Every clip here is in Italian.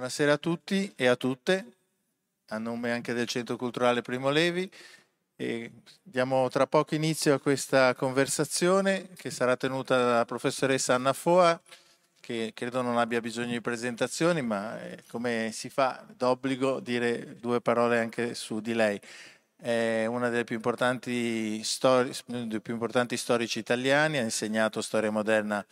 Buonasera a tutti e a tutte, a nome anche del Centro Culturale Primo Levi. E diamo tra poco inizio a questa conversazione che sarà tenuta dalla professoressa Anna Foa, che credo non abbia bisogno di presentazioni, ma eh, come si fa d'obbligo dire due parole anche su di lei. È una delle più importanti, stori- dei più importanti storici italiani, ha insegnato storia moderna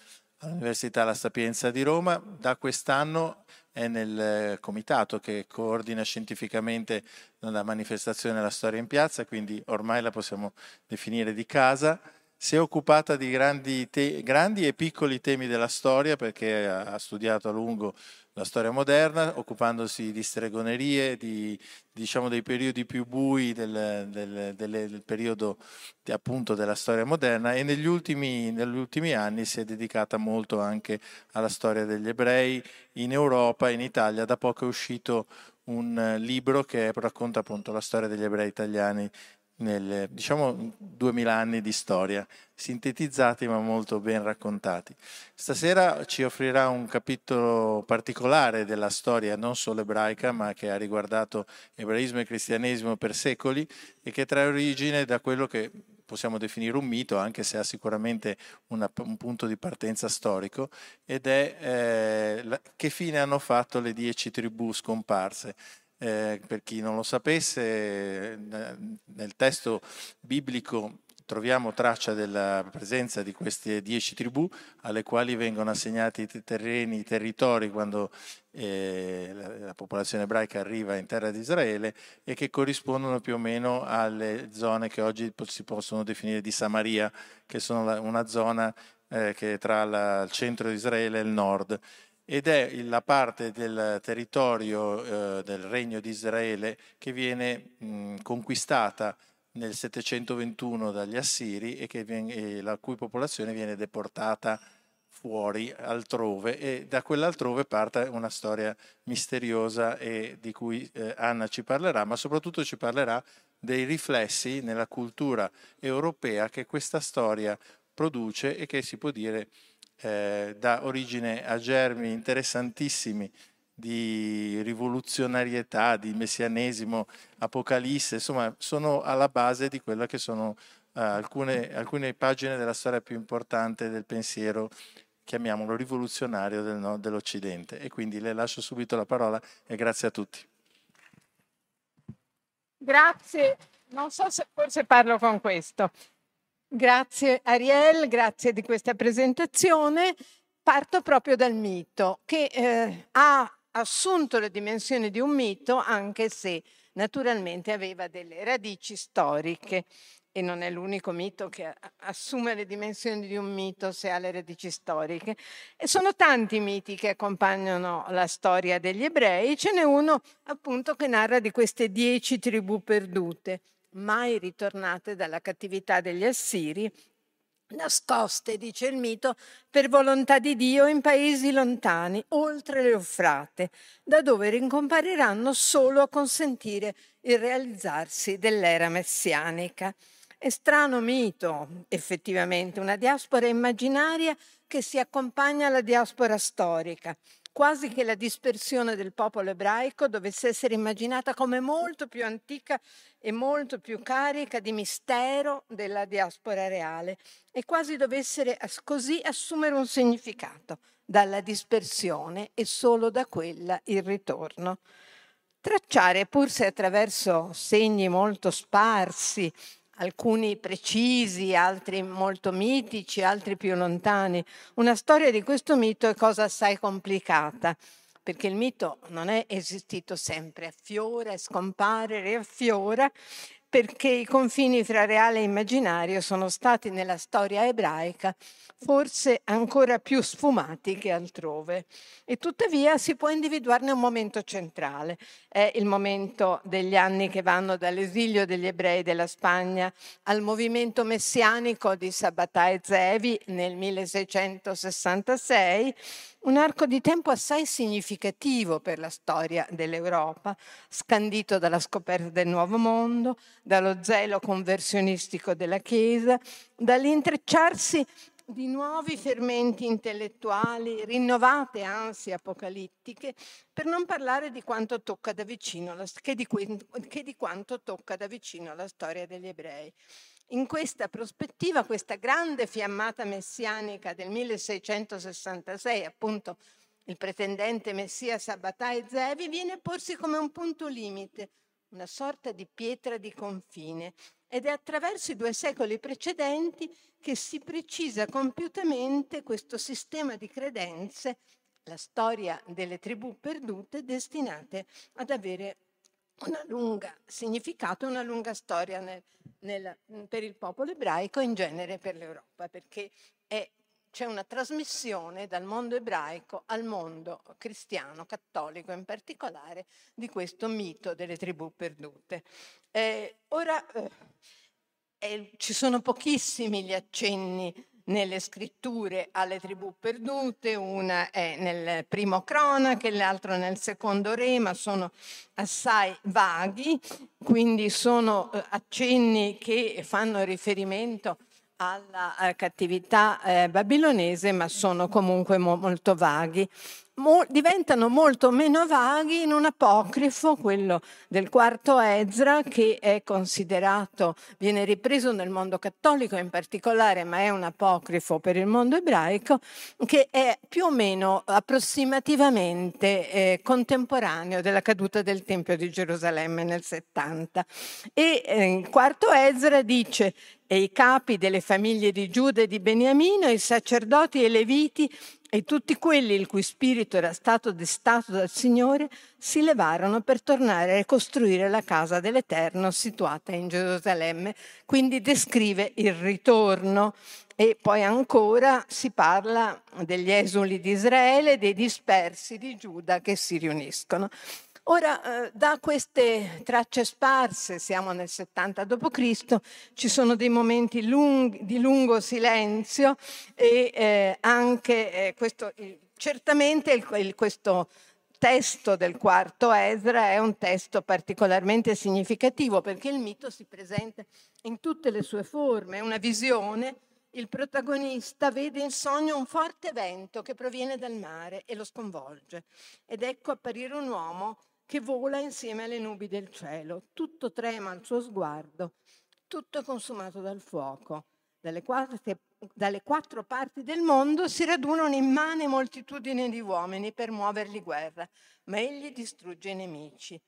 all'Università La Sapienza di Roma. Da quest'anno è nel eh, comitato che coordina scientificamente la manifestazione della storia in piazza, quindi ormai la possiamo definire di casa. Si è occupata di grandi, te- grandi e piccoli temi della storia perché ha studiato a lungo la storia moderna, occupandosi di stregonerie, di, diciamo dei periodi più bui del, del, del, del periodo appunto della storia moderna e negli ultimi, negli ultimi, anni si è dedicata molto anche alla storia degli ebrei in Europa, in Italia. Da poco è uscito un libro che racconta appunto la storia degli ebrei italiani nel, diciamo 2000 anni di storia, sintetizzati ma molto ben raccontati. Stasera ci offrirà un capitolo particolare della storia non solo ebraica, ma che ha riguardato ebraismo e cristianesimo per secoli e che trae origine da quello che possiamo definire un mito, anche se ha sicuramente una, un punto di partenza storico, ed è eh, la, che fine hanno fatto le dieci tribù scomparse. Eh, per chi non lo sapesse, nel testo biblico troviamo traccia della presenza di queste dieci tribù alle quali vengono assegnati i terreni, i territori quando eh, la, la, popolazione ebraica arriva in terra di Israele e che corrispondono più o meno alle zone che oggi si possono definire di Samaria, che sono una zona eh, che è tra la, il centro di Israele e il nord ed è la parte del territorio eh, del regno di Israele che viene mh, conquistata nel 721 dagli Assiri e, viene, e la cui popolazione viene deportata fuori altrove e da quell'altrove parte una storia misteriosa e di cui eh, Anna ci parlerà, ma soprattutto ci parlerà dei riflessi nella cultura europea che questa storia produce e che si può dire eh, dà origine a germi interessantissimi di rivoluzionarietà, di messianesimo, apocalisse, insomma sono alla base di quelle che sono uh, alcune, alcune, pagine della storia più importante del pensiero, chiamiamolo rivoluzionario del, no, dell'Occidente. E quindi le lascio subito la parola e grazie a tutti. Grazie, non so se forse parlo con questo. Grazie Ariel, grazie di questa presentazione. Parto proprio dal mito, che eh, ha assunto le dimensioni di un mito, anche se naturalmente aveva delle radici storiche e non è l'unico mito che assume le dimensioni di un mito se ha le radici storiche. E sono tanti i miti che accompagnano la storia degli ebrei, ce n'è uno appunto che narra di queste dieci tribù perdute mai ritornate dalla cattività degli Assiri, nascoste, dice il mito, per volontà di Dio in paesi lontani, oltre le Eufrate, da dove rincompariranno solo a consentire il realizzarsi dell'era messianica. È strano mito, effettivamente, una diaspora immaginaria che si accompagna alla diaspora storica, quasi che la dispersione del popolo ebraico dovesse essere immaginata come molto più antica e molto più carica di mistero della diaspora reale e quasi dovesse così assumere un significato dalla dispersione e solo da quella il ritorno. Tracciare, pur se attraverso segni molto sparsi, alcuni precisi, altri molto mitici, altri più lontani. Una storia di questo mito è cosa assai complicata, perché il mito non è esistito sempre, affiora, scompare, riaffiora perché i confini fra reale e immaginario sono stati nella storia ebraica forse ancora più sfumati che altrove. E tuttavia si può individuarne un momento centrale. È il momento degli anni che vanno dall'esilio degli ebrei della Spagna al movimento messianico di Sabbatai Zevi nel 1666 un arco di tempo assai significativo per la storia dell'Europa, scandito dalla scoperta del Nuovo Mondo, dallo zelo conversionistico della Chiesa, dall'intrecciarsi di nuovi fermenti intellettuali, rinnovate ansie apocalittiche, per non parlare di quanto tocca da vicino, che di, che di quanto tocca da vicino la storia degli ebrei. In questa prospettiva, questa grande fiammata messianica del 1666, appunto il pretendente messia Sabbatai Zevi, viene a porsi come un punto limite, una sorta di pietra di confine, ed è attraverso i due secoli precedenti che si precisa compiutamente questo sistema di credenze, la storia delle tribù perdute, destinate ad avere una lunga significato, una lunga storia nel, nel, per il popolo ebraico e in genere per l'Europa, perché è, c'è una trasmissione dal mondo ebraico al mondo cristiano, cattolico in particolare, di questo mito delle tribù perdute. Eh, ora eh, eh, ci sono pochissimi gli accenni nelle scritture alle tribù perdute, una è nel primo cronache, l'altro nel secondo re, ma sono assai vaghi, quindi sono eh, accenni che fanno riferimento alla eh, cattività eh, babilonese, ma sono comunque mo- molto vaghi mo- diventano molto meno vaghi in un apocrifo, quello del quarto Ezra, che è considerato, viene ripreso nel mondo cattolico in particolare, ma è un apocrifo per il mondo ebraico, che è più o meno approssimativamente eh, contemporaneo della caduta del Tempio di Gerusalemme nel 70. E eh, il quarto Ezra dice e i capi delle famiglie di Giuda e di Beniamino, i sacerdoti e leviti e tutti quelli il cui spirito era stato destato dal Signore si levarono per tornare a ricostruire la casa dell'Eterno situata in Gerusalemme. Quindi descrive il ritorno e poi ancora si parla degli esuli di Israele, dei dispersi di Giuda che si riuniscono. Ora, eh, da queste tracce sparse, siamo nel 70 d.C., ci sono dei momenti lunghi, di lungo silenzio e eh, anche eh, questo, certamente il, il, questo testo del quarto Ezra è un testo particolarmente significativo perché il mito si presenta in tutte le sue forme, è una visione. Il protagonista vede in sogno un forte vento che proviene dal mare e lo sconvolge ed ecco apparire un uomo che vola insieme alle nubi del cielo. Tutto trema al suo sguardo, tutto consumato dal fuoco. Dalle quattro, dalle quattro parti del mondo si raduna un'immane moltitudine di uomini per muovergli guerra, ma egli distrugge i nemici.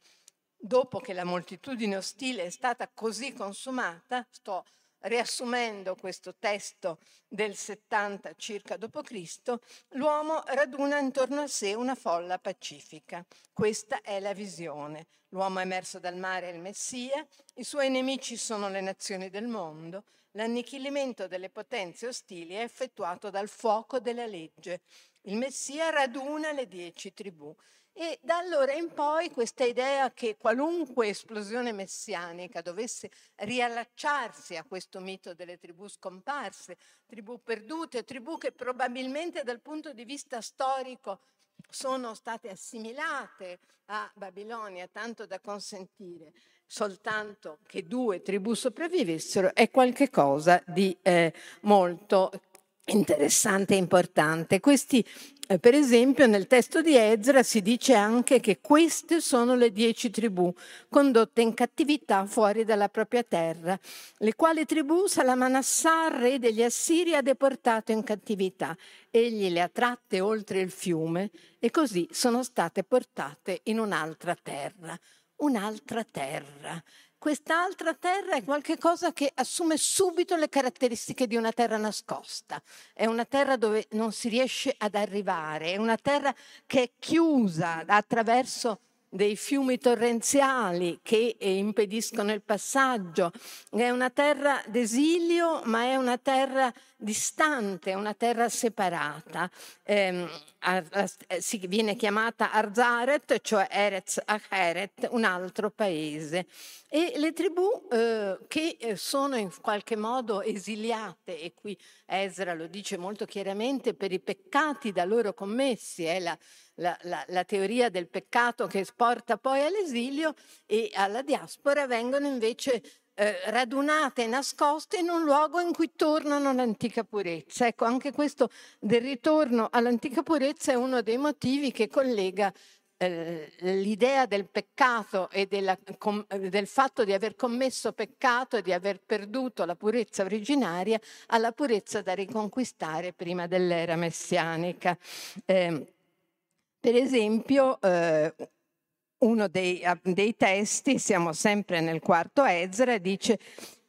Dopo che la moltitudine ostile è stata così consumata, sto riassumendo questo testo del 70 circa d.C., l'uomo raduna intorno a sé una folla pacifica. Questa è la visione. L'uomo emerso dal mare è il Messia, i suoi nemici sono le nazioni del mondo, l'annichilimento delle potenze ostili è effettuato dal fuoco della legge. Il Messia raduna le dieci tribù. E da allora in poi questa idea che qualunque esplosione messianica dovesse riallacciarsi a questo mito delle tribù scomparse, tribù perdute, tribù che probabilmente dal punto di vista storico sono state assimilate a Babilonia, tanto da consentire soltanto che due tribù sopravvivessero, è qualcosa di eh, molto interessante e importante. Questi, eh, per esempio, nel testo di Ezra si dice anche che queste sono le dieci tribù condotte in cattività fuori dalla propria terra, le quali tribù Salamanassar, re degli Assiri, ha deportato in cattività. Egli le ha tratte oltre il fiume e così sono state portate in un'altra terra. Un'altra terra quest'altra terra è qualcosa che assume subito le caratteristiche di una terra nascosta, è una terra dove non si riesce ad arrivare, è una terra che è chiusa attraverso dei fiumi torrenziali che eh, impediscono il passaggio. È una terra d'esilio, ma è una terra distante, una terra separata. Eh, si viene chiamata Arzaret, cioè Eretz Acheret, un altro paese. E le tribù eh, che eh, sono in qualche modo esiliate, e qui Ezra lo dice molto chiaramente, per i peccati da loro commessi, è la la, la, la, teoria del peccato che porta poi all'esilio e alla diaspora vengono invece eh, radunate nascoste in un luogo in cui tornano all'antica purezza. Ecco, anche questo del ritorno all'antica purezza è uno dei motivi che collega eh, l'idea del peccato e della, com, del fatto di aver commesso peccato e di aver perduto la purezza originaria alla purezza da riconquistare prima dell'era messianica. Eh, per esempio, eh, uno dei, dei, testi, siamo sempre nel quarto Ezra, dice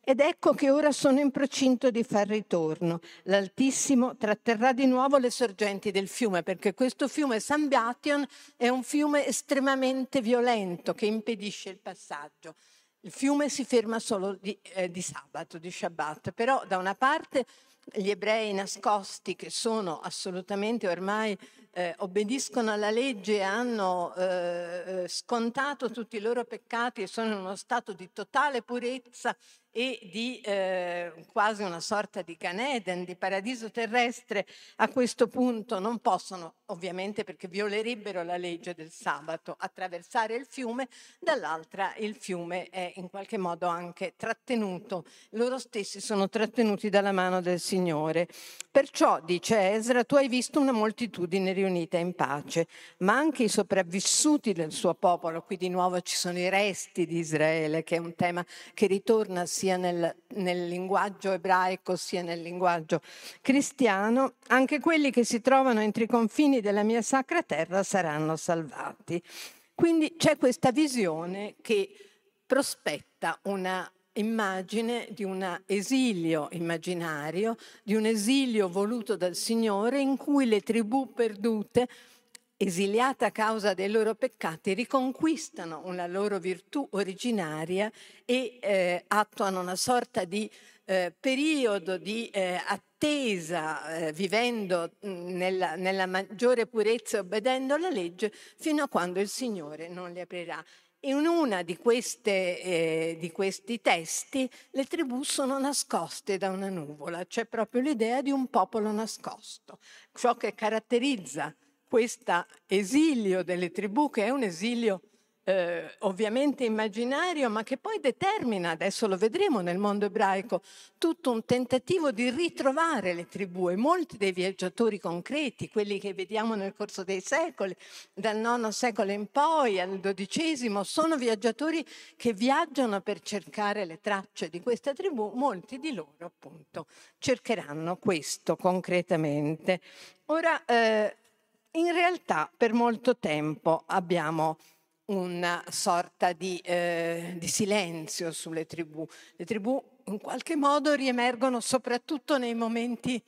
ed ecco che ora sono in procinto di far ritorno. L'Altissimo tratterrà di nuovo le sorgenti del fiume, perché questo fiume San Bation è un fiume estremamente violento che impedisce il passaggio. Il fiume si ferma solo di, eh, di sabato, di Shabbat, però da una parte gli ebrei nascosti che sono assolutamente ormai eh, obbediscono alla legge e hanno eh, eh, scontato tutti i loro peccati e sono in uno stato di totale purezza e di eh, quasi una sorta di Gan Eden, di paradiso terrestre, a questo punto non possono, ovviamente perché violerebbero la legge del sabato, attraversare il fiume, dall'altra il fiume è in qualche modo anche trattenuto, loro stessi sono trattenuti dalla mano del Signore. Perciò, dice Ezra, tu hai visto una moltitudine riunita in pace, ma anche i sopravvissuti del suo popolo, qui di nuovo ci sono i resti di Israele, che è un tema che ritorna sia nel, nel linguaggio ebraico sia nel linguaggio cristiano, anche quelli che si trovano entro i confini della mia sacra terra saranno salvati. Quindi c'è questa visione che prospetta una immagine di un esilio immaginario, di un esilio voluto dal Signore in cui le tribù perdute esiliate a causa dei loro peccati, riconquistano una loro virtù originaria e eh, attuano una sorta di eh, periodo di eh, attesa, eh, vivendo nella, nella maggiore purezza e obbedendo alla legge, fino a quando il Signore non li aprirà. In una di, eh, di, questi testi le tribù sono nascoste da una nuvola, c'è proprio l'idea di un popolo nascosto. Ciò che caratterizza questo esilio delle tribù, che è un esilio eh, ovviamente immaginario, ma che poi determina, adesso lo vedremo nel mondo ebraico, tutto un tentativo di ritrovare le tribù e molti dei viaggiatori concreti, quelli che vediamo nel corso dei secoli, dal IX secolo in poi al XII, sono viaggiatori che viaggiano per cercare le tracce di questa tribù, molti di loro appunto cercheranno questo concretamente. Ora, eh, in realtà per molto tempo abbiamo una sorta di, eh, di, silenzio sulle tribù. Le tribù in qualche modo riemergono soprattutto nei momenti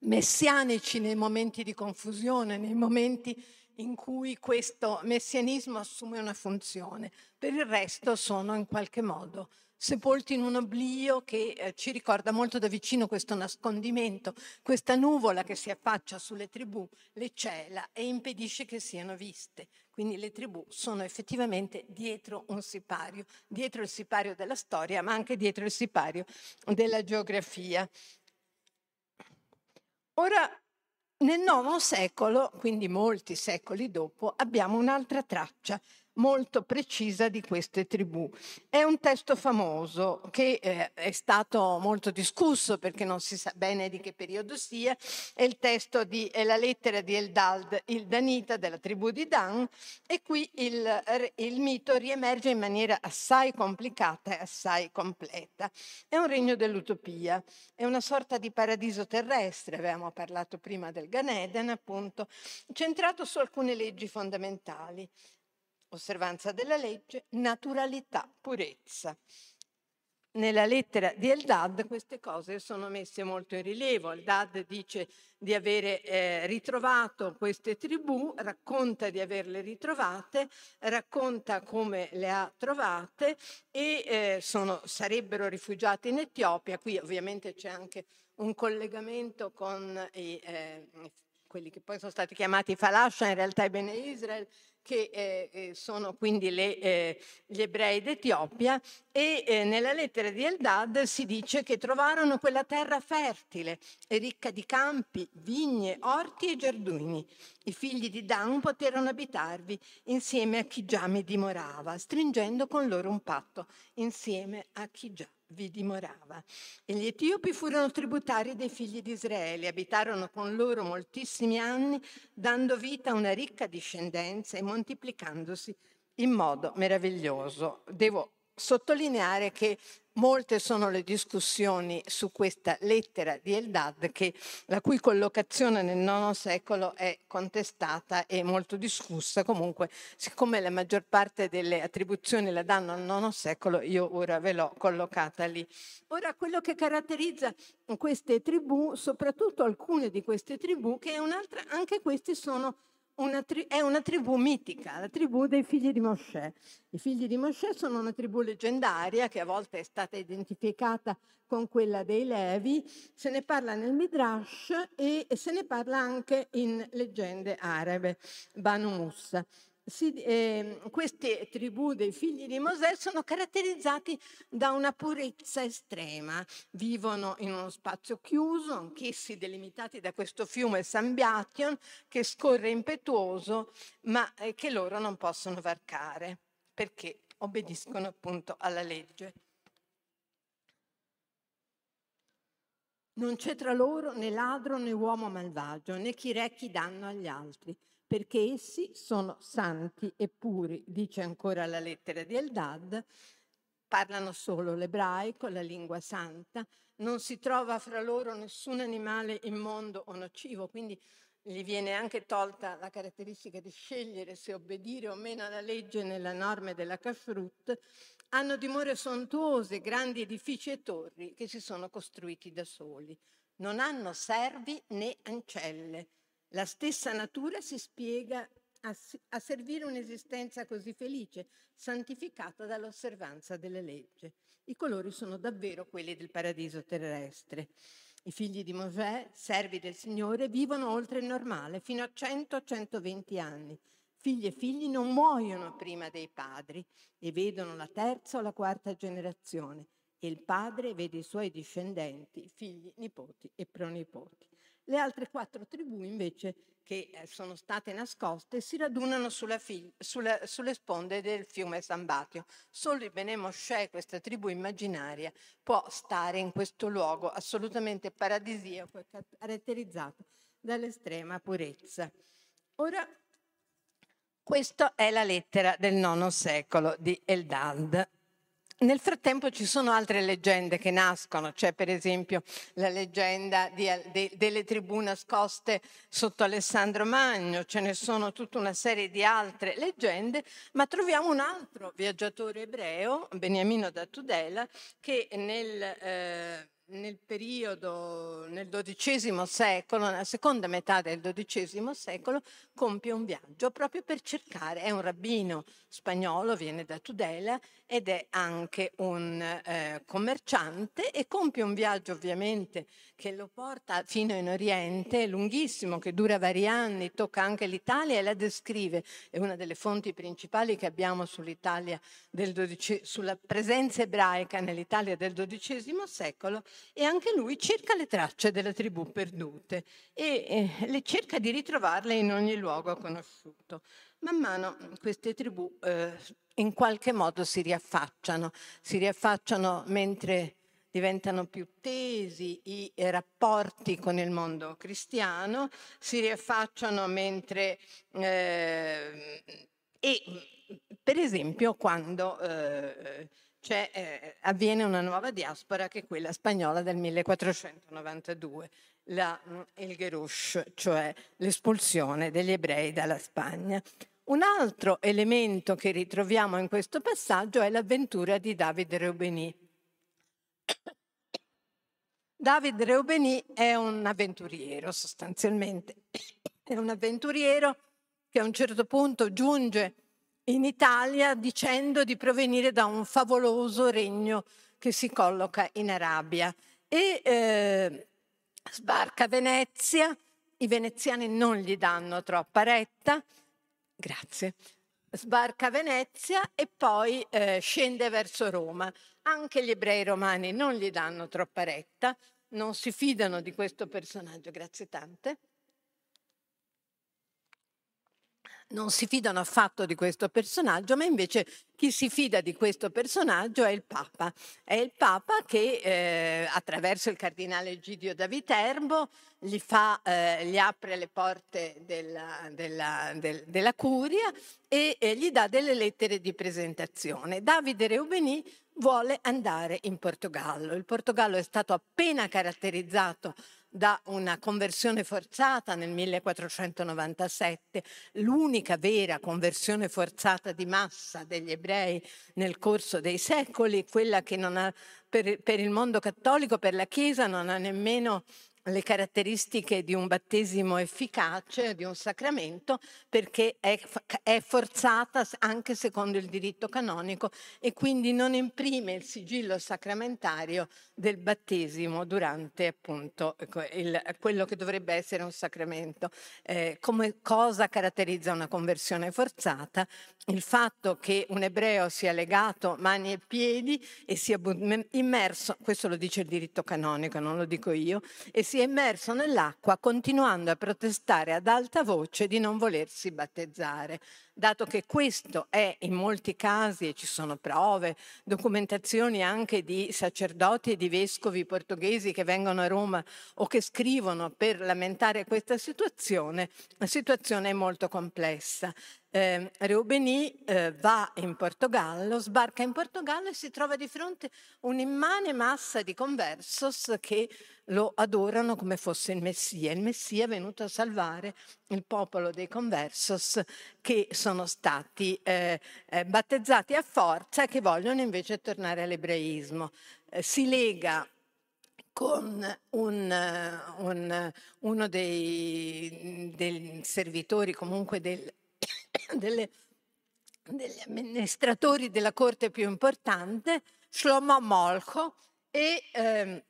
messianici, nei momenti di confusione, nei momenti in cui questo messianismo assume una funzione. Per il resto sono in qualche modo sepolti in un oblio che eh, ci ricorda molto da vicino questo nascondimento, questa nuvola che si affaccia sulle tribù, le cela e impedisce che siano viste. Quindi le tribù sono effettivamente dietro un sipario, dietro il sipario della storia, ma anche dietro il sipario della geografia. Ora, nel IX secolo, quindi molti secoli dopo, abbiamo un'altra traccia molto precisa di queste tribù. È un testo famoso che eh, è stato molto discusso perché non si sa bene di che periodo sia, è il testo di è la lettera di Eldad, il Danita della tribù di Dan e qui il, il mito riemerge in maniera assai complicata e assai completa. È un regno dell'utopia, è una sorta di paradiso terrestre, avevamo parlato prima del Gan Eden appunto, centrato su alcune leggi fondamentali osservanza della legge, naturalità, purezza. Nella lettera di Eldad queste cose sono messe molto in rilievo. Eldad dice di avere eh, ritrovato queste tribù, racconta di averle ritrovate, racconta come le ha trovate e eh, sono, sarebbero rifugiate in Etiopia. Qui ovviamente c'è anche un collegamento con i, eh, quelli che poi sono stati chiamati Falasha, in realtà i Bene Israel, che eh, eh, sono quindi le, eh, gli ebrei d'Etiopia, e eh, nella lettera di Eldad si dice che trovarono quella terra fertile e ricca di campi, vigne, orti e giardini. I figli di Dan poterono abitarvi insieme a chi già mi dimorava, stringendo con loro un patto insieme a chi già vi dimorava. E gli etiopi furono tributari dei figli di Israele, abitarono con loro moltissimi anni, dando vita a una ricca discendenza e moltiplicandosi in modo meraviglioso. Devo sottolineare che molte sono le discussioni su questa lettera di Eldad, che, la cui collocazione nel IX secolo è contestata e molto discussa. Comunque, siccome la maggior parte delle attribuzioni la danno al IX secolo, io ora ve l'ho collocata lì. Ora, quello che caratterizza queste tribù, soprattutto alcune di queste tribù, che è un'altra, anche questi sono una è una tribù mitica, la tribù dei figli di Mosè. I figli di Mosè sono una tribù leggendaria che a volte è stata identificata con quella dei Levi, se ne parla nel Midrash e se ne parla anche in leggende arabe, Banu Musa si, eh, queste tribù dei figli di Mosè sono caratterizzati da una purezza estrema, vivono in uno spazio chiuso, anch'essi delimitati da questo fiume Sambiation che scorre impetuoso, ma eh, che loro non possono varcare perché obbediscono appunto alla legge. Non c'è tra loro né ladro né uomo malvagio, né chi recchi danno agli altri perché essi sono santi e puri, dice ancora la lettera di Eldad, parlano solo l'ebraico, la lingua santa, non si trova fra loro nessun animale immondo o nocivo, quindi gli viene anche tolta la caratteristica di scegliere se obbedire o meno alla legge nelle norme della Kashrut, hanno dimore sontuose, grandi edifici e torri che si sono costruiti da soli. Non hanno servi né ancelle, la stessa natura si spiega a, a servire un'esistenza così felice, santificata dall'osservanza delle leggi. I colori sono davvero quelli del paradiso terrestre. I figli di Mosè, servi del Signore, vivono oltre il normale, fino a 100-120 anni. Figli e figli non muoiono prima dei padri e vedono la terza o la quarta generazione e il padre vede i suoi discendenti, figli, nipoti e pronipoti. Le altre quattro tribù invece che eh, sono state nascoste si radunano sulla sulla, sulle sponde del fiume Sambatio. Solo il Bene Moshe, questa tribù immaginaria, può stare in questo luogo assolutamente paradisiaco e caratterizzato dall'estrema purezza. Ora, questa è la lettera del IX secolo di Eldad. Nel frattempo ci sono altre leggende che nascono, c'è per esempio la leggenda di, de, delle tribù nascoste sotto Alessandro Magno, ce ne sono tutta una serie di altre leggende, ma troviamo un altro viaggiatore ebreo, Beniamino da Tudela, che nel... Eh, nel periodo, nel XII secolo, nella seconda metà del XII secolo, compie un viaggio proprio per cercare, è un rabbino spagnolo, viene da Tudela ed è anche un eh, commerciante e compie un viaggio ovviamente che lo porta fino in Oriente, lunghissimo, che dura vari anni, tocca anche l'Italia e la descrive, è una delle fonti principali che abbiamo sull'Italia del XII, sulla presenza ebraica nell'Italia del XII secolo e anche lui cerca le tracce delle tribù perdute e eh, le cerca di ritrovarle in ogni luogo conosciuto. Man mano queste tribù eh, in qualche modo si riaffacciano, si riaffacciano mentre diventano più tesi i rapporti con il mondo cristiano, si riaffacciano mentre... Eh, e per esempio quando eh, eh, avviene una nuova diaspora che è quella spagnola del 1492, la, il Gerush, cioè l'espulsione degli ebrei dalla Spagna. Un altro elemento che ritroviamo in questo passaggio è l'avventura di David Reubeni. David Reubeni è un avventuriero sostanzialmente, è un avventuriero che a un certo punto giunge in Italia dicendo di provenire da un favoloso regno che si colloca in Arabia. E eh, sbarca a Venezia, i veneziani non gli danno troppa retta, grazie, sbarca a Venezia e poi eh, scende verso Roma. Anche gli ebrei romani non gli danno troppa retta, non si fidano di questo personaggio, grazie tante. Non si fidano affatto di questo personaggio, ma invece chi si fida di questo personaggio è il Papa. È il Papa che eh, attraverso il cardinale Egidio da Viterbo gli, fa, eh, gli apre le porte della, della, del, della curia e eh, gli dà delle lettere di presentazione. Davide Reubeni vuole andare in Portogallo. Il Portogallo è stato appena caratterizzato da una conversione forzata nel 1497, l'unica vera conversione forzata di massa degli ebrei nel corso dei secoli, quella che non ha, per, per il mondo cattolico, per la Chiesa, non ha nemmeno le caratteristiche di un battesimo efficace, di un sacramento, perché è, è, forzata anche secondo il diritto canonico e quindi non imprime il sigillo sacramentario del battesimo durante appunto il, quello che dovrebbe essere un sacramento. Eh, come cosa caratterizza una conversione forzata? Il fatto che un ebreo sia legato mani e piedi e sia immerso, questo lo dice il diritto canonico, non lo dico io, e sia immerso nell'acqua continuando a protestare ad alta voce di non volersi battezzare dato che questo è in molti casi, e ci sono prove, documentazioni anche di sacerdoti e di vescovi portoghesi che vengono a Roma o che scrivono per lamentare questa situazione, la situazione è molto complessa. Eh, Reubeni eh, va in Portogallo, sbarca in Portogallo e si trova di fronte un'immane massa di conversos che lo adorano come fosse il Messia. Il Messia è venuto a salvare il popolo dei conversos che sono stati eh, eh, battezzati a forza e che vogliono invece tornare all'ebraismo. Eh, si lega con un, un, uno dei, dei, servitori, comunque del, delle, degli amministratori della corte più importante, Shlomo Molcho, e ehm,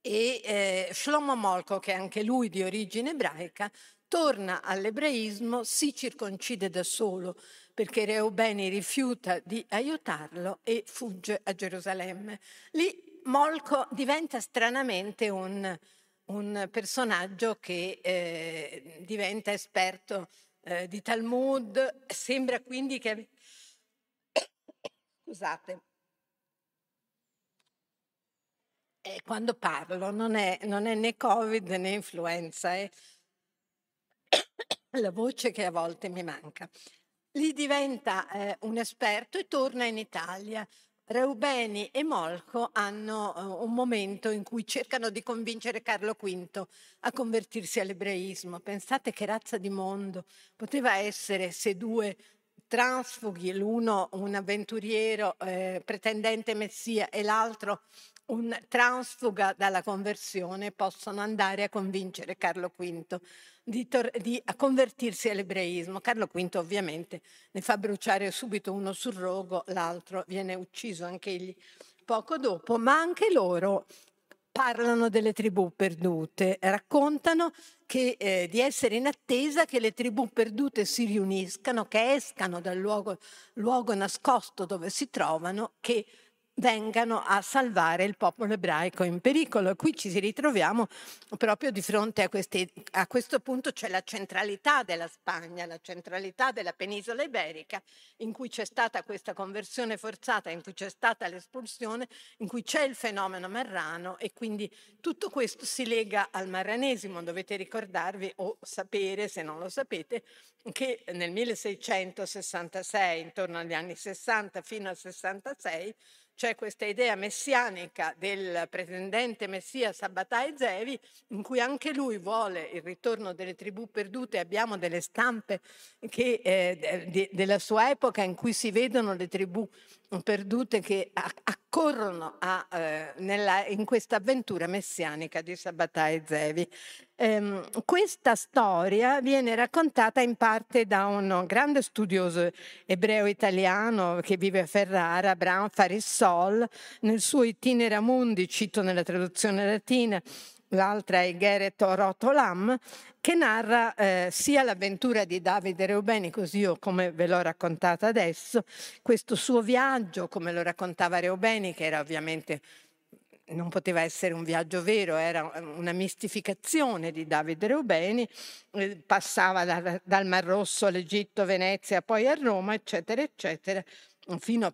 e eh, Shlomo Molko, che è anche lui di origine ebraica, torna all'ebraismo, si circoncide da solo perché Reubeni rifiuta di aiutarlo e fugge a Gerusalemme. Lì Molko diventa stranamente un, un personaggio che eh, diventa esperto eh, di Talmud, sembra quindi che... Scusate, eh, quando parlo non è, non è, né Covid né influenza, è la voce che a volte mi manca. Lì diventa eh, un esperto e torna in Italia. Reubeni e Molco hanno uh, un momento in cui cercano di convincere Carlo V a convertirsi all'ebraismo. Pensate che razza di mondo poteva essere se due transfughi, l'uno un avventuriero eh, pretendente messia e l'altro un transfuga dalla conversione possono andare a convincere Carlo V di, tor- di convertirsi all'ebraismo. Carlo V ovviamente ne fa bruciare subito uno sul rogo, l'altro viene ucciso anche egli poco dopo, ma anche loro parlano delle tribù perdute, raccontano che, eh, di essere in attesa che le tribù perdute si riuniscano, che escano dal luogo, luogo nascosto dove si trovano, che vengano a salvare il popolo ebraico in pericolo. Qui ci ritroviamo proprio di fronte a, questi, a questo punto c'è la centralità della Spagna, la centralità della penisola iberica, in cui c'è stata questa conversione forzata, in cui c'è stata l'espulsione, in cui c'è il fenomeno marrano e quindi tutto questo si lega al marranesimo. Dovete ricordarvi o sapere, se non lo sapete, che nel 1666, intorno agli anni 60 fino al 66, c'è questa idea messianica del pretendente messia Sabbatai Zevi, in cui anche lui vuole il ritorno delle tribù perdute. Abbiamo delle stampe che, eh, de, della sua epoca in cui si vedono le tribù perdute che accorrono a, eh, nella, in questa avventura messianica di Sabbatai Zevi. Ehm, questa storia viene raccontata in parte da un grande studioso ebreo italiano che vive a Ferrara, Abraham Farissol, nel suo Itinera Mundi, cito nella traduzione latina, l'altra è Gerrit Orotolam, che narra eh, sia l'avventura di Davide Reubeni, così io come ve l'ho raccontata adesso, questo suo viaggio, come lo raccontava Reubeni, che era ovviamente non poteva essere un viaggio vero, era una mistificazione di Davide Reubeni, eh, passava da, dal Mar Rosso all'Egitto, Venezia, poi a Roma, eccetera, eccetera, fino a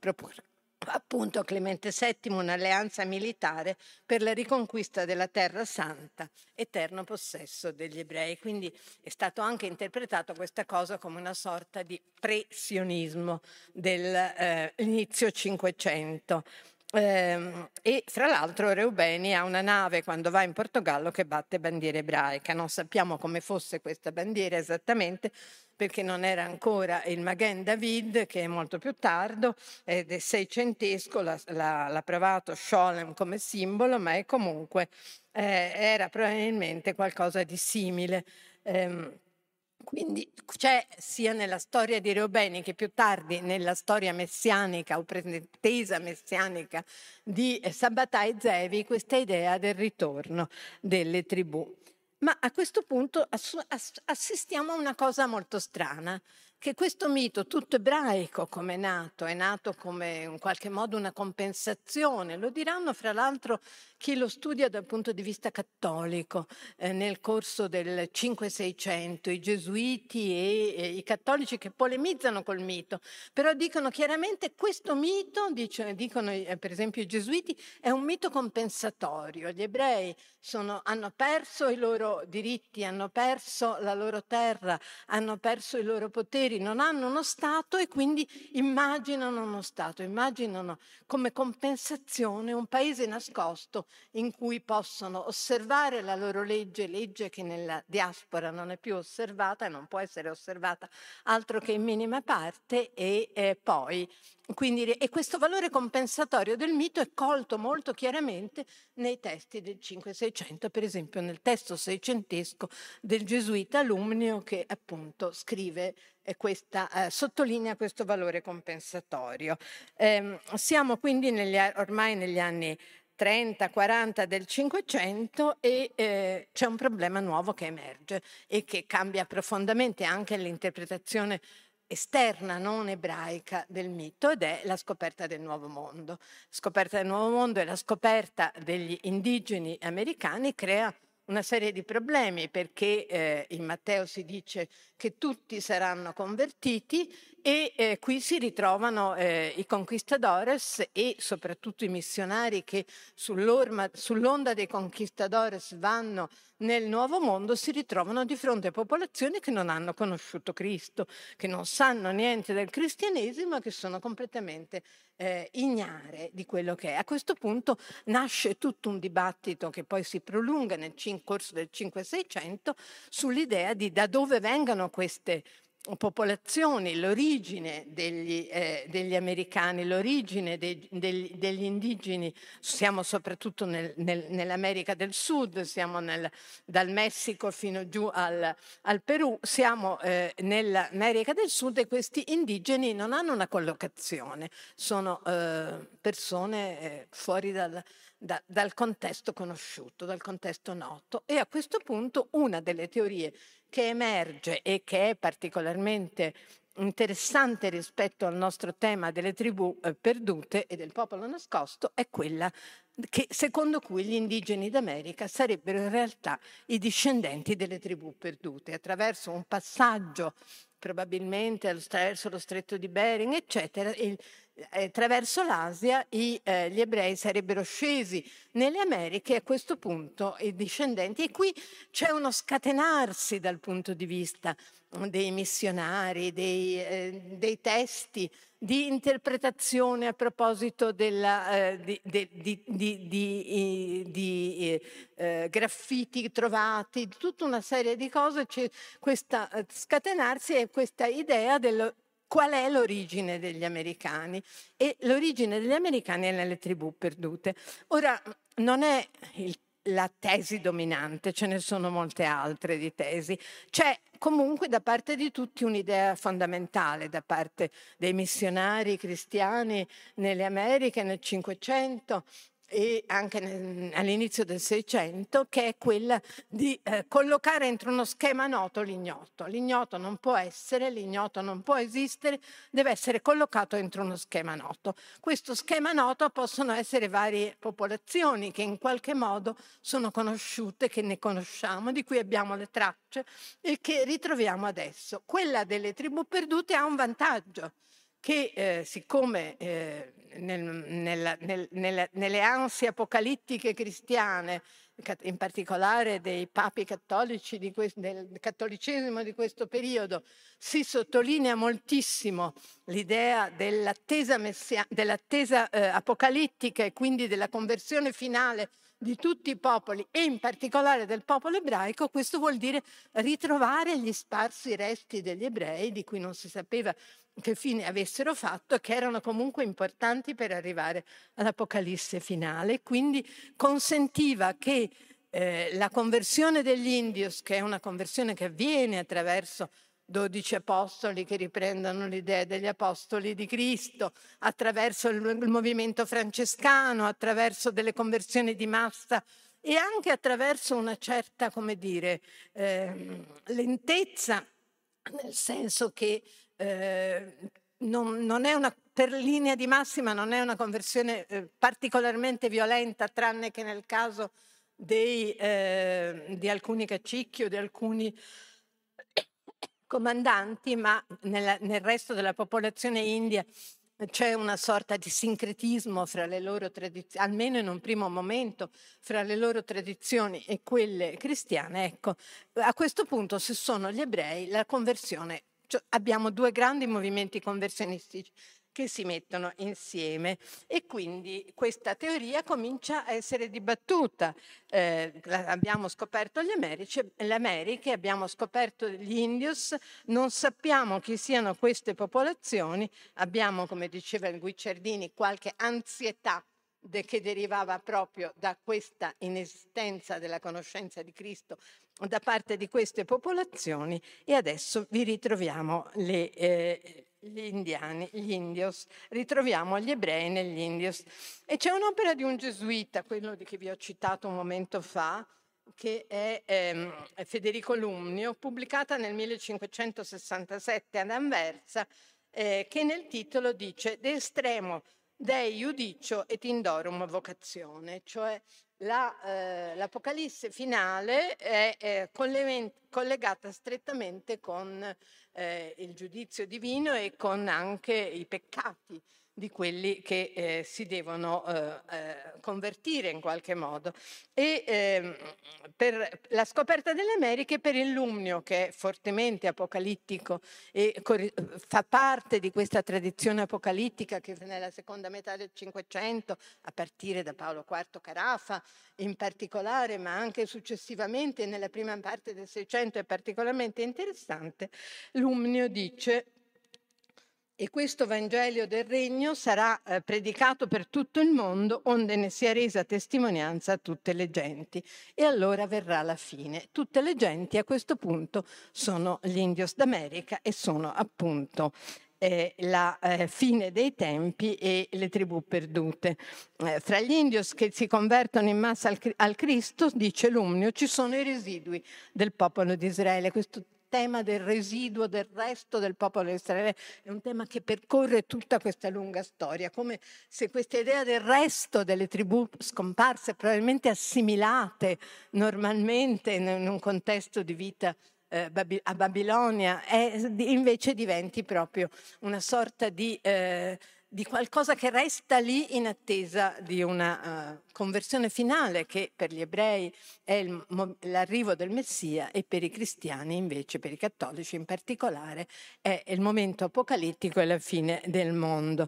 appunto Clemente VII un'alleanza militare per la riconquista della Terra Santa, eterno possesso degli ebrei. Quindi è stato anche interpretato questa cosa come una sorta di pre-sionismo dell'inizio eh, Cinquecento. Eh, e fra l'altro Reubeni ha una nave quando va in Portogallo che batte bandiera ebraica. Non sappiamo come fosse questa bandiera esattamente perché non era ancora il Maghen David che è molto più tardo ed è seicentesco, l'ha, l'ha, l'ha provato Scholem come simbolo, ma è comunque eh, era probabilmente qualcosa di simile. Eh, quindi c'è sia nella storia di Reubeni che più tardi nella storia messianica o pretesa messianica di Sabbatai Zevi questa idea del ritorno delle tribù. Ma a questo punto assistiamo a una cosa molto strana, che questo mito tutto ebraico come è nato, è nato come in qualche modo una compensazione, lo diranno fra l'altro chi lo studia dal punto di vista cattolico eh, nel corso del 5-600, i gesuiti e, e, i cattolici che polemizzano col mito, però dicono chiaramente questo mito, dice, dicono eh, per esempio i gesuiti, è un mito compensatorio, gli ebrei sono, hanno perso i loro diritti, hanno perso la loro terra, hanno perso i loro poteri, poteri, non hanno uno Stato e quindi immaginano uno Stato, immaginano come compensazione un paese nascosto in cui possono osservare la loro legge, legge che nella diaspora non è più osservata e non può essere osservata altro che in minima parte e eh, poi quindi, e questo valore compensatorio del mito è colto molto chiaramente nei testi del 5-600, per esempio nel testo seicentesco del gesuita Alumnio che appunto scrive questa, eh, sottolinea questo valore compensatorio. Eh, siamo quindi negli, ormai negli anni 30-40 del Cinquecento e eh, c'è un problema nuovo che emerge e che cambia profondamente anche l'interpretazione esterna, non ebraica del mito ed è la scoperta del nuovo mondo. Scoperta del nuovo mondo e la scoperta degli indigeni americani crea una serie di problemi perché eh, in Matteo si dice che tutti saranno convertiti e eh, qui si ritrovano eh, i conquistadores e soprattutto i missionari che sull'onda dei conquistadores vanno nel nuovo mondo si ritrovano di fronte a popolazioni che non hanno conosciuto Cristo, che non sanno niente del cristianesimo e che sono completamente eh, ignare di quello che è. A questo punto nasce tutto un dibattito che poi si prolunga nel corso del 5-600 sull'idea di da dove vengano queste popolazioni, l'origine degli, eh, degli americani, l'origine dei, degli, degli, indigeni, siamo soprattutto nel, nel, nell'America del Sud, siamo nel, dal Messico fino giù al, al Perù, siamo eh, nell'America del Sud e questi indigeni non hanno una collocazione, sono eh, persone eh, fuori dal, da, dal contesto conosciuto, dal contesto noto. E a questo punto una delle teorie che emerge e che è particolarmente interessante rispetto al nostro tema delle tribù eh, perdute e del popolo nascosto è quella che, secondo cui gli indigeni d'America sarebbero in realtà i discendenti delle tribù perdute. Attraverso un passaggio probabilmente attraverso lo stretto di Bering, eccetera, il, eh, attraverso l'Asia i, eh, gli ebrei sarebbero scesi nelle Americhe e a questo punto i discendenti. E qui c'è uno scatenarsi dal punto di vista dei missionari, dei, eh, dei testi di interpretazione a proposito della, eh, di, di, di, di eh, graffiti trovati, tutta una serie di cose, c'è questa eh, scatenarsi e questa idea del qual è l'origine degli americani e l'origine degli americani è nelle tribù perdute. Ora, non è il la tesi dominante, ce ne sono molte altre di tesi. C'è comunque da parte di tutti un'idea fondamentale, da parte dei missionari cristiani nelle Americhe nel Cinquecento, e anche all'inizio del Seicento, che è quella di eh, collocare entro uno schema noto l'ignoto. L'ignoto non può essere, l'ignoto non può esistere, deve essere collocato entro uno schema noto. Questo schema noto possono essere varie popolazioni che in qualche modo sono conosciute, che ne conosciamo, di cui abbiamo le tracce e che ritroviamo adesso. Quella delle tribù perdute ha un vantaggio che eh, siccome eh, nel, nella, nel, nella, nelle ansie apocalittiche cristiane, in particolare dei papi cattolici questo, del cattolicesimo di questo periodo, si sottolinea moltissimo l'idea dell'attesa, messia, dell'attesa eh, apocalittica e quindi della conversione finale di tutti i popoli e in particolare del popolo ebraico, questo vuol dire ritrovare gli sparsi resti degli ebrei di cui non si sapeva che fine avessero fatto, che erano comunque importanti per arrivare all'Apocalisse finale, quindi consentiva che eh, la conversione degli indios, che è una conversione che avviene attraverso dodici apostoli che riprendono l'idea degli apostoli di Cristo, attraverso il, il movimento francescano, attraverso delle conversioni di massa e anche attraverso una certa, come dire, eh, lentezza, nel senso che eh, non, non, è una, per linea di massima non è una conversione eh, particolarmente violenta, tranne che nel caso dei, eh, di alcuni cacicchi o di alcuni comandanti, ma nella, nel resto della popolazione india c'è una sorta di sincretismo fra le loro tradizioni, almeno in un primo momento, fra le loro tradizioni e quelle cristiane. Ecco, a questo punto, se sono gli ebrei, la conversione cioè, abbiamo due grandi movimenti conversionistici che si mettono insieme e quindi questa teoria comincia a essere dibattuta. Eh, abbiamo scoperto gli Americi, le Americhe, abbiamo scoperto gli Indios, non sappiamo chi siano queste popolazioni, abbiamo, come diceva il Guicciardini, qualche ansietà che derivava proprio da questa inesistenza della conoscenza di Cristo da parte di queste popolazioni e adesso vi ritroviamo le, eh, gli indiani, gli indios, ritroviamo gli ebrei negli indios. E c'è un'opera di un gesuita, quello di che vi ho citato un momento fa, che è, ehm, Federico Lumnio, pubblicata nel 1567 ad Anversa, eh, che nel titolo dice De estremo Dei Judicio et Indorum Vocazione, cioè la, eh, l'Apocalisse finale è, è collegata strettamente con eh, il giudizio divino e con anche i peccati di quelli che eh, si devono eh, eh, convertire in qualche modo. E ehm, per la scoperta delle Americhe, per il Lumnio, che è fortemente apocalittico e fa parte di questa tradizione apocalittica che nella seconda metà del Cinquecento, a partire da Paolo IV Carafa in particolare, ma anche successivamente nella prima parte del Seicento è particolarmente interessante, Lumnio dice e questo Vangelo del Regno sarà eh, predicato per tutto il mondo, onde ne sia resa testimonianza a tutte le genti. E allora verrà la fine. Tutte le genti a questo punto sono gli Indios d'America e sono appunto eh, la eh, fine dei tempi e le tribù perdute. Eh, fra gli indios che si convertono in massa al, al Cristo, dice Lumnio, ci sono i residui del popolo di Israele. Questo tema del residuo del resto del popolo di Israele è un tema che percorre tutta questa lunga storia, come se questa idea del resto delle tribù scomparse, probabilmente assimilate normalmente in un contesto di vita eh, a Babilonia, è, invece diventi proprio una sorta di eh, di qualcosa che resta lì in attesa di una uh, conversione finale che per gli ebrei è il, l'arrivo del Messia e per i cristiani invece, per i cattolici in particolare, è il momento apocalittico e la fine del mondo.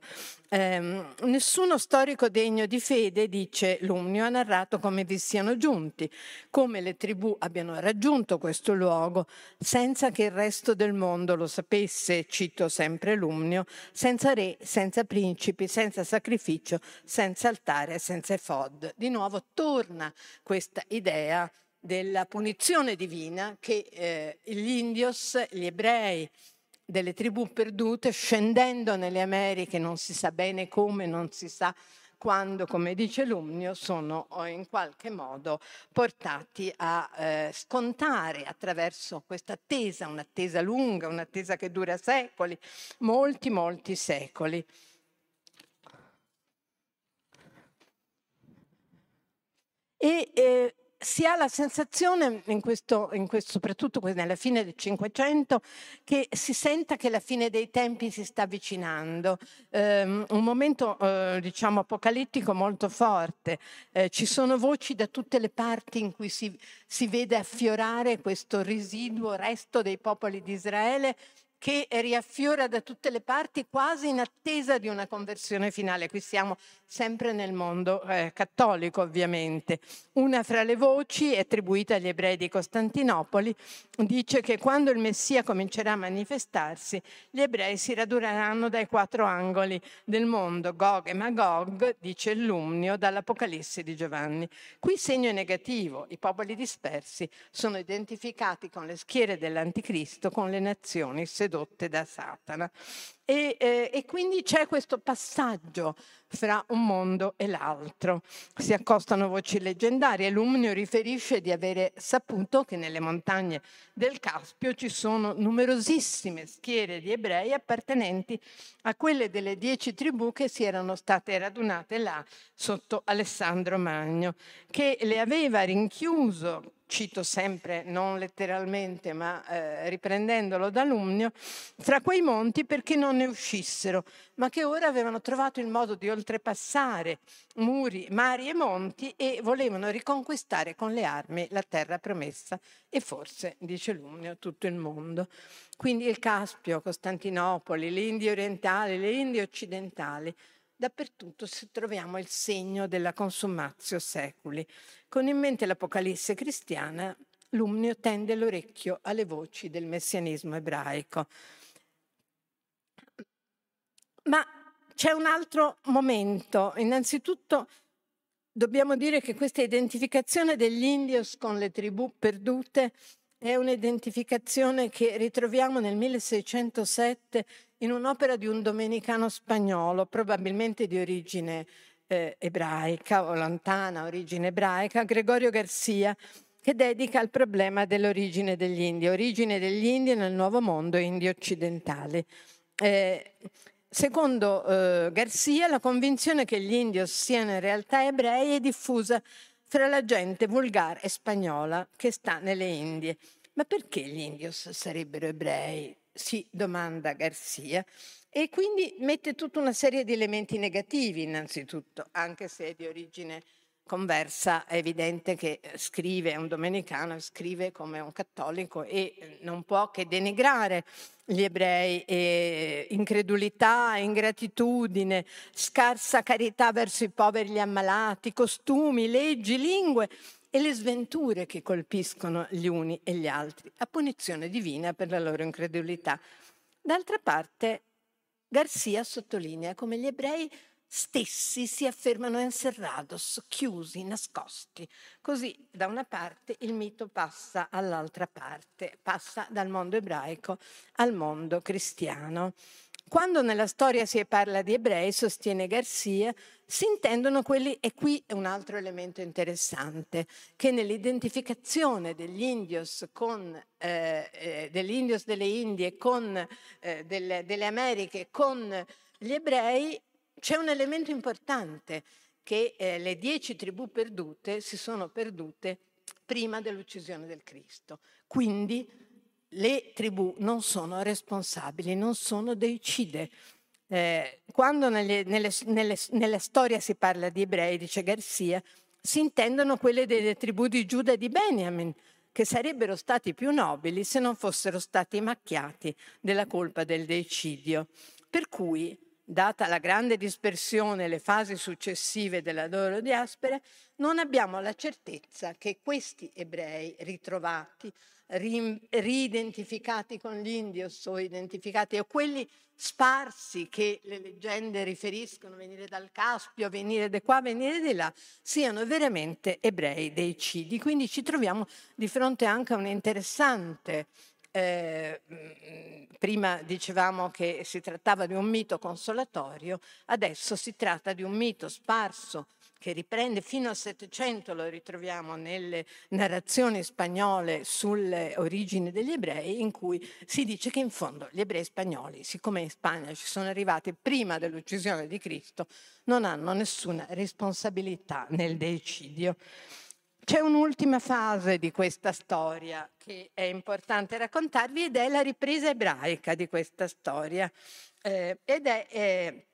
Eh, nessuno storico degno di fede, dice Lumnio, ha narrato come vi siano giunti, come le tribù abbiano raggiunto questo luogo senza che il resto del mondo lo sapesse, cito sempre Lumnio, senza re, senza prima principi, senza sacrificio, senza altare, senza efod. Di nuovo torna questa idea della punizione divina che eh, gli indios, gli ebrei delle tribù perdute, scendendo nelle Americhe, non si sa bene come, non si sa quando, come dice Lumnio, sono in qualche modo portati a eh, scontare attraverso questa attesa, un'attesa lunga, un'attesa che dura secoli, molti, molti secoli. E eh, si ha la sensazione, in questo, in questo, soprattutto nella fine del Cinquecento, che si senta che la fine dei tempi si sta avvicinando. Eh, un momento, eh, diciamo, apocalittico molto forte. Eh, ci sono voci da tutte le parti in cui si, si vede affiorare questo residuo resto dei popoli di Israele che riaffiora da tutte le parti quasi in attesa di una conversione finale. Qui siamo sempre nel mondo eh, cattolico ovviamente. Una fra le voci attribuita agli ebrei di Costantinopoli dice che quando il Messia comincerà a manifestarsi, gli ebrei si raduneranno dai quattro angoli del mondo, Gog e Magog, dice Lumnio dall'Apocalisse di Giovanni. Qui segno negativo, i popoli dispersi sono identificati con le schiere dell'Anticristo, con le nazioni sedotte da Satana. E, eh, e, quindi c'è questo passaggio fra un mondo e l'altro. Si accostano voci leggendarie. Lumnio riferisce di avere saputo che nelle montagne del Caspio ci sono numerosissime schiere di ebrei appartenenti a quelle delle dieci tribù che si erano state radunate là sotto Alessandro Magno, che le aveva rinchiuso cito sempre non letteralmente ma eh, riprendendolo da Lumnio, fra quei monti perché non ne uscissero, ma che ora avevano trovato il modo di oltrepassare muri, mari e monti e volevano riconquistare con le armi la terra promessa e forse, dice Lumnio, tutto il mondo. Quindi il Caspio, Costantinopoli, le Indie orientali, le Indie occidentali, dappertutto troviamo il segno della consumatio seculi. Con in mente l'Apocalisse cristiana, Lumnio tende l'orecchio alle voci del messianismo ebraico. Ma c'è un altro momento. Innanzitutto dobbiamo dire che questa identificazione degli indios con le tribù perdute è un'identificazione che ritroviamo nel 1607 in un'opera di un domenicano spagnolo, probabilmente di origine eh, ebraica o lontana origine ebraica, Gregorio Garcia, che dedica al problema dell'origine degli Indi, origine degli Indi nel Nuovo Mondo Indi occidentali. Eh, secondo eh, Garcia, la convinzione che gli indios siano in realtà ebrei è diffusa fra la gente vulgare e spagnola che sta nelle Indie. Ma perché gli indios sarebbero ebrei? si domanda Garcia. E quindi mette tutta una serie di elementi negativi innanzitutto, anche se è di origine conversa, è evidente che eh, scrive, è un domenicano, scrive come un cattolico e eh, non può che denigrare gli ebrei, e incredulità, ingratitudine, scarsa carità verso i poveri e gli ammalati, costumi, leggi, lingue e le sventure che colpiscono gli uni e gli altri, a punizione divina per la loro incredulità. D'altra parte, Garcia sottolinea come gli ebrei stessi si affermano enserrados, chiusi, nascosti. Così da una parte il mito passa all'altra parte, passa dal mondo ebraico al mondo cristiano. Quando nella storia si parla di ebrei, sostiene Garcia, si intendono quelli, e qui è un altro elemento interessante, che nell'identificazione degli indios, con, eh, eh, degli indios delle Indie con eh, delle, delle Americhe con gli ebrei c'è un elemento importante, che eh, le dieci tribù perdute si sono perdute prima dell'uccisione del Cristo. Quindi le tribù non sono responsabili, non sono dei cide. Eh, quando nelle, nelle, nelle, nella storia si parla di ebrei, dice Garcia, si intendono quelle delle tribù di Giuda e di Beniamin, che sarebbero stati più nobili se non fossero stati macchiati della colpa del decidio. Per cui, data la grande dispersione e le fasi successive della loro diaspora, non abbiamo la certezza che questi ebrei ritrovati ridentificati con gli indios o identificati, o quelli sparsi che le leggende riferiscono, venire dal Caspio, venire di qua, venire di là, siano veramente ebrei dei Cidi. Quindi ci troviamo di fronte anche a un interessante eh, prima dicevamo che si trattava di un mito consolatorio, adesso si tratta di un mito sparso che riprende fino al Settecento, lo ritroviamo nelle narrazioni spagnole sulle origini degli ebrei, in cui si dice che in fondo gli ebrei spagnoli, siccome in Spagna ci sono arrivati prima dell'uccisione di Cristo, non hanno nessuna responsabilità nel deicidio. C'è un'ultima fase di questa storia che è importante raccontarvi ed è la ripresa ebraica di questa storia. Eh, ed è, eh,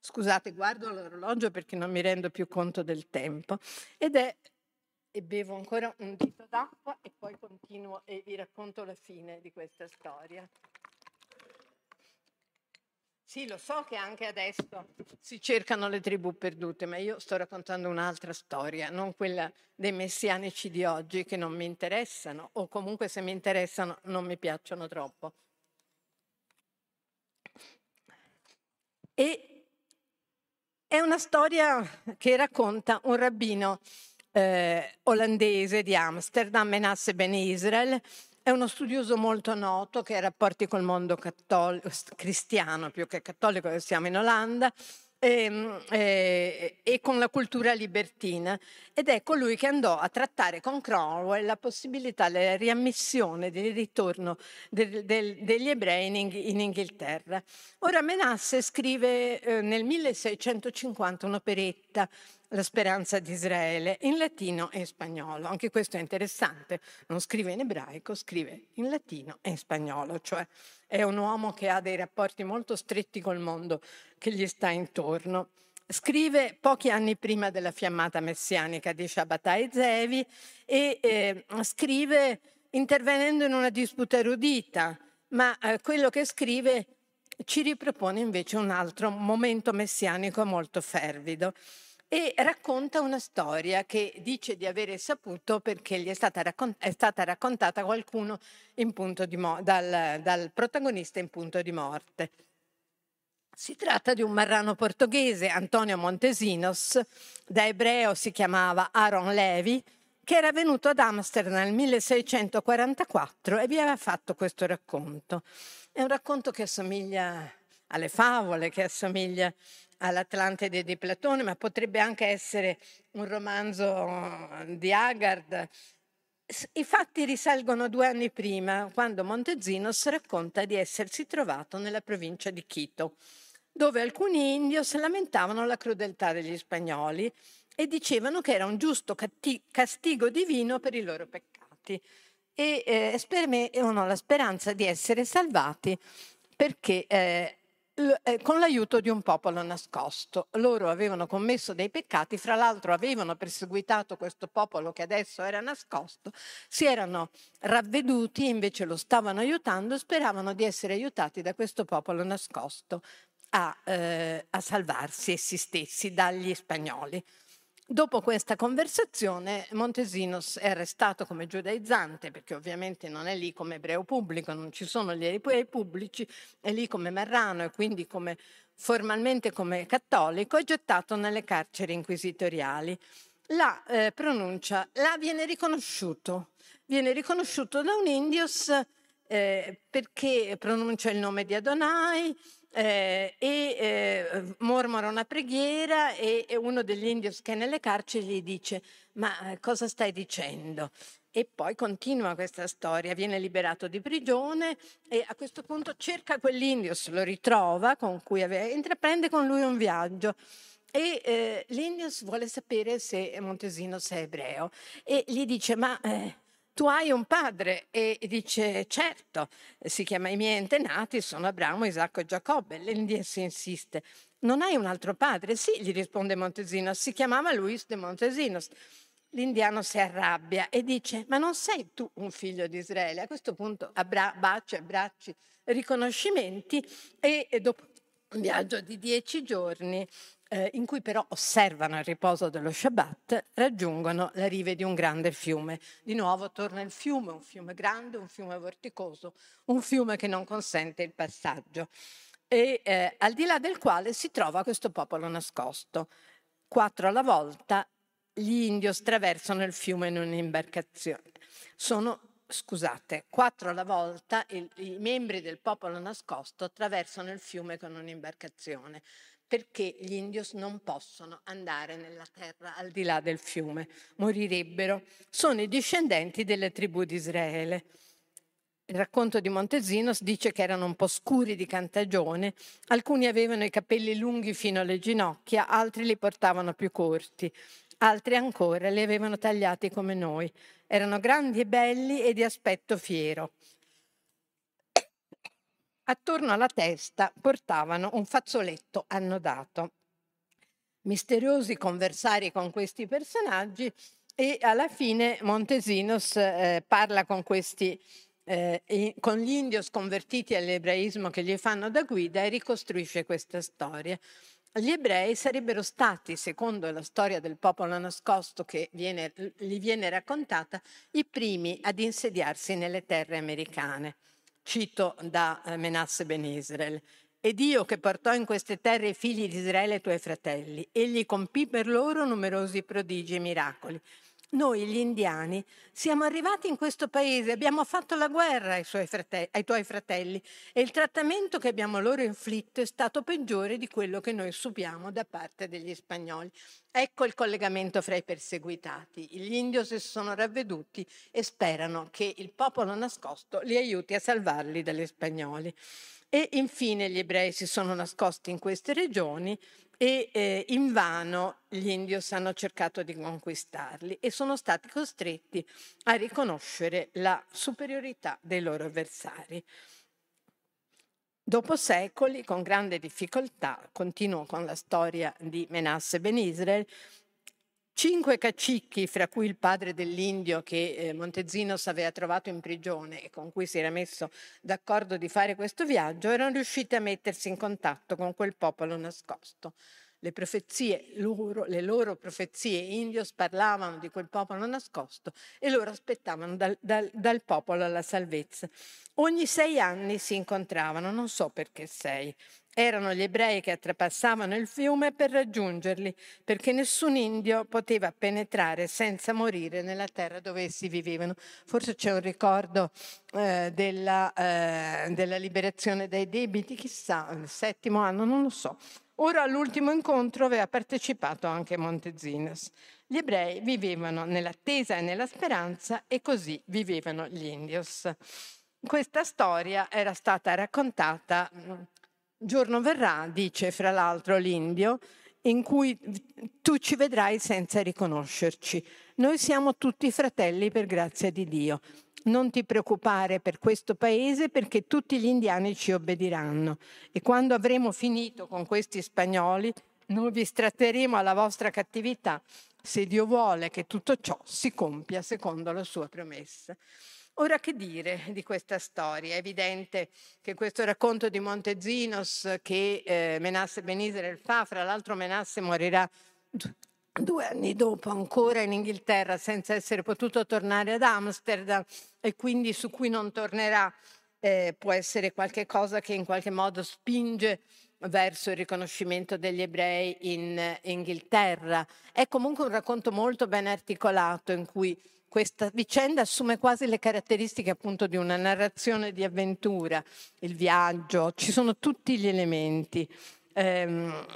scusate, guardo l'orologio perché non mi rendo più conto del tempo, ed è, e bevo ancora un dito d'acqua e poi continuo e vi racconto la fine di questa storia. Sì, lo so che anche adesso si cercano le tribù perdute, ma io sto raccontando un'altra storia, non quella dei messianici di oggi che non mi interessano o comunque se mi interessano non mi piacciono troppo. E è una storia che racconta un rabbino eh, olandese di Amsterdam, Menasse Ben Israel, è uno studioso molto noto che ha rapporti col mondo cattolico, cristiano più che cattolico, siamo in Olanda, e, ehm, e, e, con la cultura libertina ed è colui che andò a trattare con Cromwell la possibilità della riammissione, del ritorno del, del, degli ebrei in, in, Inghilterra. Ora Menasse scrive eh, nel 1650 un'operetta la speranza di Israele in latino e in spagnolo. Anche questo è interessante. Non scrive in ebraico, scrive in latino e in spagnolo, cioè è un uomo che ha dei rapporti molto stretti col mondo che gli sta intorno. Scrive pochi anni prima della fiammata messianica di Shabbatai Zevi e eh, scrive intervenendo in una disputa erudita, ma eh, quello che scrive ci ripropone invece un altro momento messianico molto fervido e racconta una storia che dice di avere saputo perché gli è stata, raccont- è stata raccontata qualcuno mo- dal, dal protagonista in punto di morte. Si tratta di un marrano portoghese, Antonio Montesinos, da ebreo si chiamava Aaron Levi, che era venuto ad Amsterdam nel 1644 e vi aveva fatto questo racconto. È un racconto che assomiglia alle favole, che assomiglia all'Atlantide di Platone, ma potrebbe anche essere un romanzo di Haggard. I fatti risalgono due anni prima, quando Montezinos racconta di essersi trovato nella provincia di Quito, dove alcuni indios lamentavano la crudeltà degli spagnoli e dicevano che era un giusto castigo divino per i loro peccati e eh, esprimevano la speranza di essere salvati perché eh, con l'aiuto di un popolo nascosto. Loro avevano commesso dei peccati, fra l'altro avevano perseguitato questo popolo che adesso era nascosto, si erano ravveduti, invece lo stavano aiutando, speravano di essere aiutati da questo popolo nascosto a, eh, a salvarsi essi stessi dagli spagnoli. Dopo questa conversazione Montesinos è arrestato come giudaizzante, perché ovviamente non è lì come ebreo pubblico, non ci sono gli ebrei pubblici, è lì come marrano e quindi come, formalmente come cattolico, è gettato nelle carceri inquisitoriali. La eh, pronuncia, là viene riconosciuto, viene riconosciuto da un indios eh, perché pronuncia il nome di Adonai, eh, e eh, mormora una preghiera e, e, uno degli indios che è nelle carceri gli dice ma eh, cosa stai dicendo? E poi continua questa storia, viene liberato di prigione e a questo punto cerca quell'indios, lo ritrova, con cui aveva, intraprende con lui un viaggio. E eh, l'Indios vuole sapere se Montesino è ebreo e gli dice: Ma eh, tu hai un padre e dice certo, si chiama i miei antenati sono Abramo, Isacco e Giacobbe. L'Indies insiste, non hai un altro padre? Sì, gli risponde Montesinos, si chiamava Luis de Montesinos. L'indiano si arrabbia e dice, ma non sei tu un figlio di Israele? A questo punto abbra- bacia, abbracci, riconoscimenti e, e dopo un viaggio di dieci giorni eh, in cui però osservano il riposo dello Shabbat, raggiungono la rive di un grande fiume. Di nuovo torna il fiume, un fiume grande, un fiume vorticoso, un fiume che non consente il passaggio e eh, al di là del quale si trova questo popolo nascosto. Quattro alla volta gli indios attraversano il fiume in un'imbarcazione. Sono scusate, quattro alla volta il, i membri del popolo nascosto attraversano il fiume con un'imbarcazione perché gli indios non possono andare nella terra al di là del fiume, morirebbero. Sono i discendenti delle tribù di Israele. Il racconto di Montesinos dice che erano un po' scuri di cantagione, alcuni avevano i capelli lunghi fino alle ginocchia, altri li portavano più corti, altri ancora li avevano tagliati come noi. Erano grandi e belli e di aspetto fiero. Attorno alla testa portavano un fazzoletto annodato. Misteriosi conversari con questi personaggi e alla fine Montesinos eh, parla con questi eh, con gli indios convertiti all'ebraismo che gli fanno da guida e ricostruisce questa storia. Gli ebrei sarebbero stati, secondo la storia del popolo nascosto che viene, gli viene raccontata, i primi ad insediarsi nelle terre americane. Cito da eh, Menasse Ben Israel. E Dio che portò in queste terre i figli di Israele tuoi fratelli, egli compì per loro numerosi prodigi e miracoli. Noi gli indiani siamo arrivati in questo paese, abbiamo fatto la guerra ai, fratelli, ai, tuoi fratelli e il trattamento che abbiamo loro inflitto è stato peggiore di quello che noi subiamo da parte degli spagnoli. Ecco il collegamento fra i perseguitati. Gli indios si sono ravveduti e sperano che il popolo nascosto li aiuti a salvarli dagli spagnoli. E infine gli ebrei si sono nascosti in queste regioni e eh, invano gli indios hanno cercato di conquistarli e sono stati costretti a riconoscere la superiorità dei loro avversari. Dopo secoli, con grande difficoltà, continuo con la storia di Menasse Ben Israel, Cinque cacicchi, fra cui il padre dell'indio che eh, Montezinos aveva trovato in prigione e con cui si era messo d'accordo di fare questo viaggio, erano riusciti a mettersi in contatto con quel popolo nascosto. Le profezie loro, le loro profezie indios parlavano di quel popolo nascosto e loro aspettavano dal, dal, dal popolo la salvezza. Ogni sei anni si incontravano, non so perché sei, erano gli ebrei che attrapassavano il fiume per raggiungerli, perché nessun indio poteva penetrare senza morire nella terra dove essi vivevano. Forse c'è un ricordo eh, della, eh, della liberazione dai debiti, chissà, il settimo anno, non lo so. Ora all'ultimo incontro aveva partecipato anche Montezinos. Gli ebrei vivevano nell'attesa e nella speranza e così vivevano gli indios. Questa storia era stata raccontata mm, Giorno verrà, dice fra l'altro l'indio, in cui tu ci vedrai senza riconoscerci. Noi siamo tutti fratelli per grazia di Dio. Non ti preoccupare per questo paese perché tutti gli indiani ci obbediranno e quando avremo finito con questi spagnoli noi vi stratteremo alla vostra cattività se Dio vuole che tutto ciò si compia secondo la sua promessa. Ora che dire di questa storia? È evidente che questo racconto di Montezinos che eh, Menasse Ben Israel fa, fra l'altro Menasse morirà due anni dopo ancora in Inghilterra senza essere potuto tornare ad Amsterdam e quindi su cui non tornerà, eh, può essere qualcosa che in qualche modo spinge verso il riconoscimento degli ebrei in Inghilterra. È comunque un racconto molto ben articolato in cui questa vicenda assume quasi le caratteristiche appunto di una narrazione di avventura, il viaggio, ci sono tutti gli elementi. Ehm,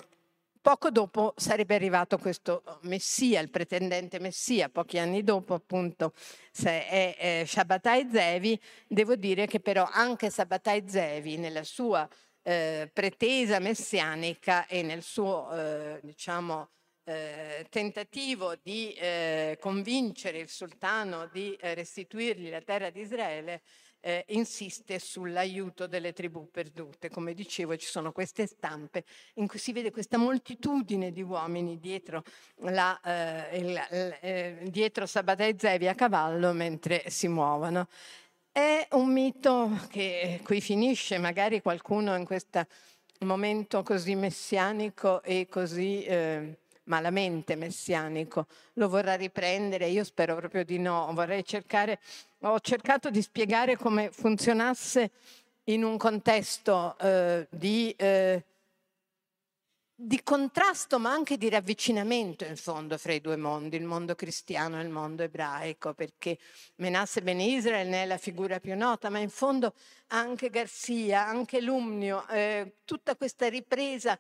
poco dopo sarebbe arrivato questo Messia, il pretendente Messia, pochi anni dopo appunto se è, è Shabbatai Zevi, devo dire che però anche Shabbatai Zevi nella sua eh, pretesa messianica e nel suo eh, diciamo eh, tentativo di eh, convincere il sultano di eh, restituirgli la terra di Israele, eh, insiste sull'aiuto delle tribù perdute. Come dicevo, ci sono queste stampe in cui si vede questa moltitudine di uomini dietro, la, eh, il, il, dietro Sabbatai Zevi a cavallo mentre si muovono. È un mito che qui finisce, magari qualcuno in questo momento così messianico e così eh, malamente messianico, lo vorrà riprendere? Io spero proprio di no. Vorrei cercare, ho cercato di spiegare come funzionasse in un contesto eh, di, eh, di contrasto ma anche di ravvicinamento in fondo fra i due mondi, il mondo cristiano e il mondo ebraico, perché Menasse Ben Israel ne è la figura più nota, ma in fondo anche Garcia, anche Lumnio, eh, tutta questa ripresa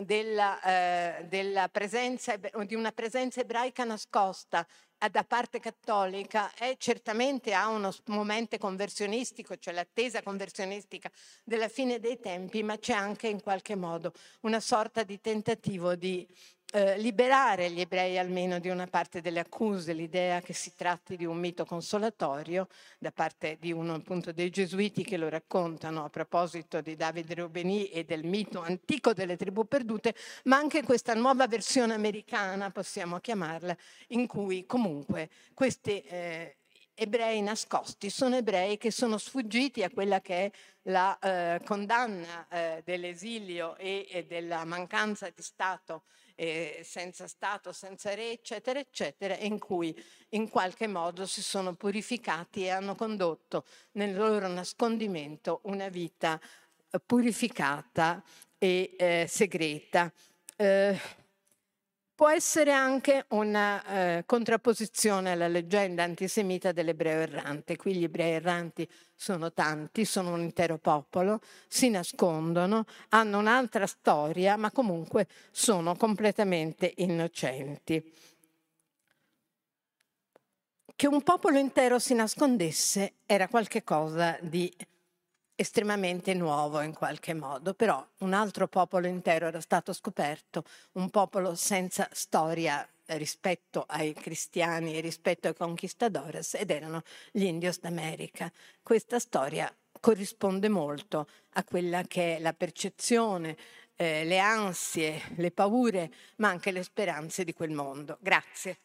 della, eh, della presenza, di una presenza ebraica nascosta da parte cattolica è certamente ha uno momento conversionistico, cioè l'attesa conversionistica della fine dei tempi, ma c'è anche in qualche modo una sorta di tentativo di eh, liberare gli ebrei almeno di una parte delle accuse, l'idea che si tratti di un mito consolatorio da parte di uno appunto dei gesuiti che lo raccontano a proposito di Davide Rubeni e del mito antico delle tribù perdute, ma anche questa nuova versione americana, possiamo chiamarla, in cui comunque questi eh, ebrei nascosti sono ebrei che sono sfuggiti a quella che è la eh, condanna eh, dell'esilio e, e della mancanza di Stato eh, senza Stato, senza re, eccetera, eccetera, in cui in qualche modo si sono purificati e hanno condotto nel loro nascondimento una vita eh, purificata e eh, segreta. Eh, può essere anche una eh, contrapposizione alla leggenda antisemita dell'ebreo errante. Qui gli ebrei erranti sono tanti, sono un intero popolo, si nascondono, hanno un'altra storia, ma comunque sono completamente innocenti. Che un popolo intero si nascondesse era qualcosa di estremamente nuovo in qualche modo, però un altro popolo intero era stato scoperto, un popolo senza storia rispetto ai cristiani e rispetto ai conquistadores ed erano gli indios d'America. Questa storia corrisponde molto a quella che è la percezione, eh, le ansie, le paure, ma anche le speranze di quel mondo. Grazie.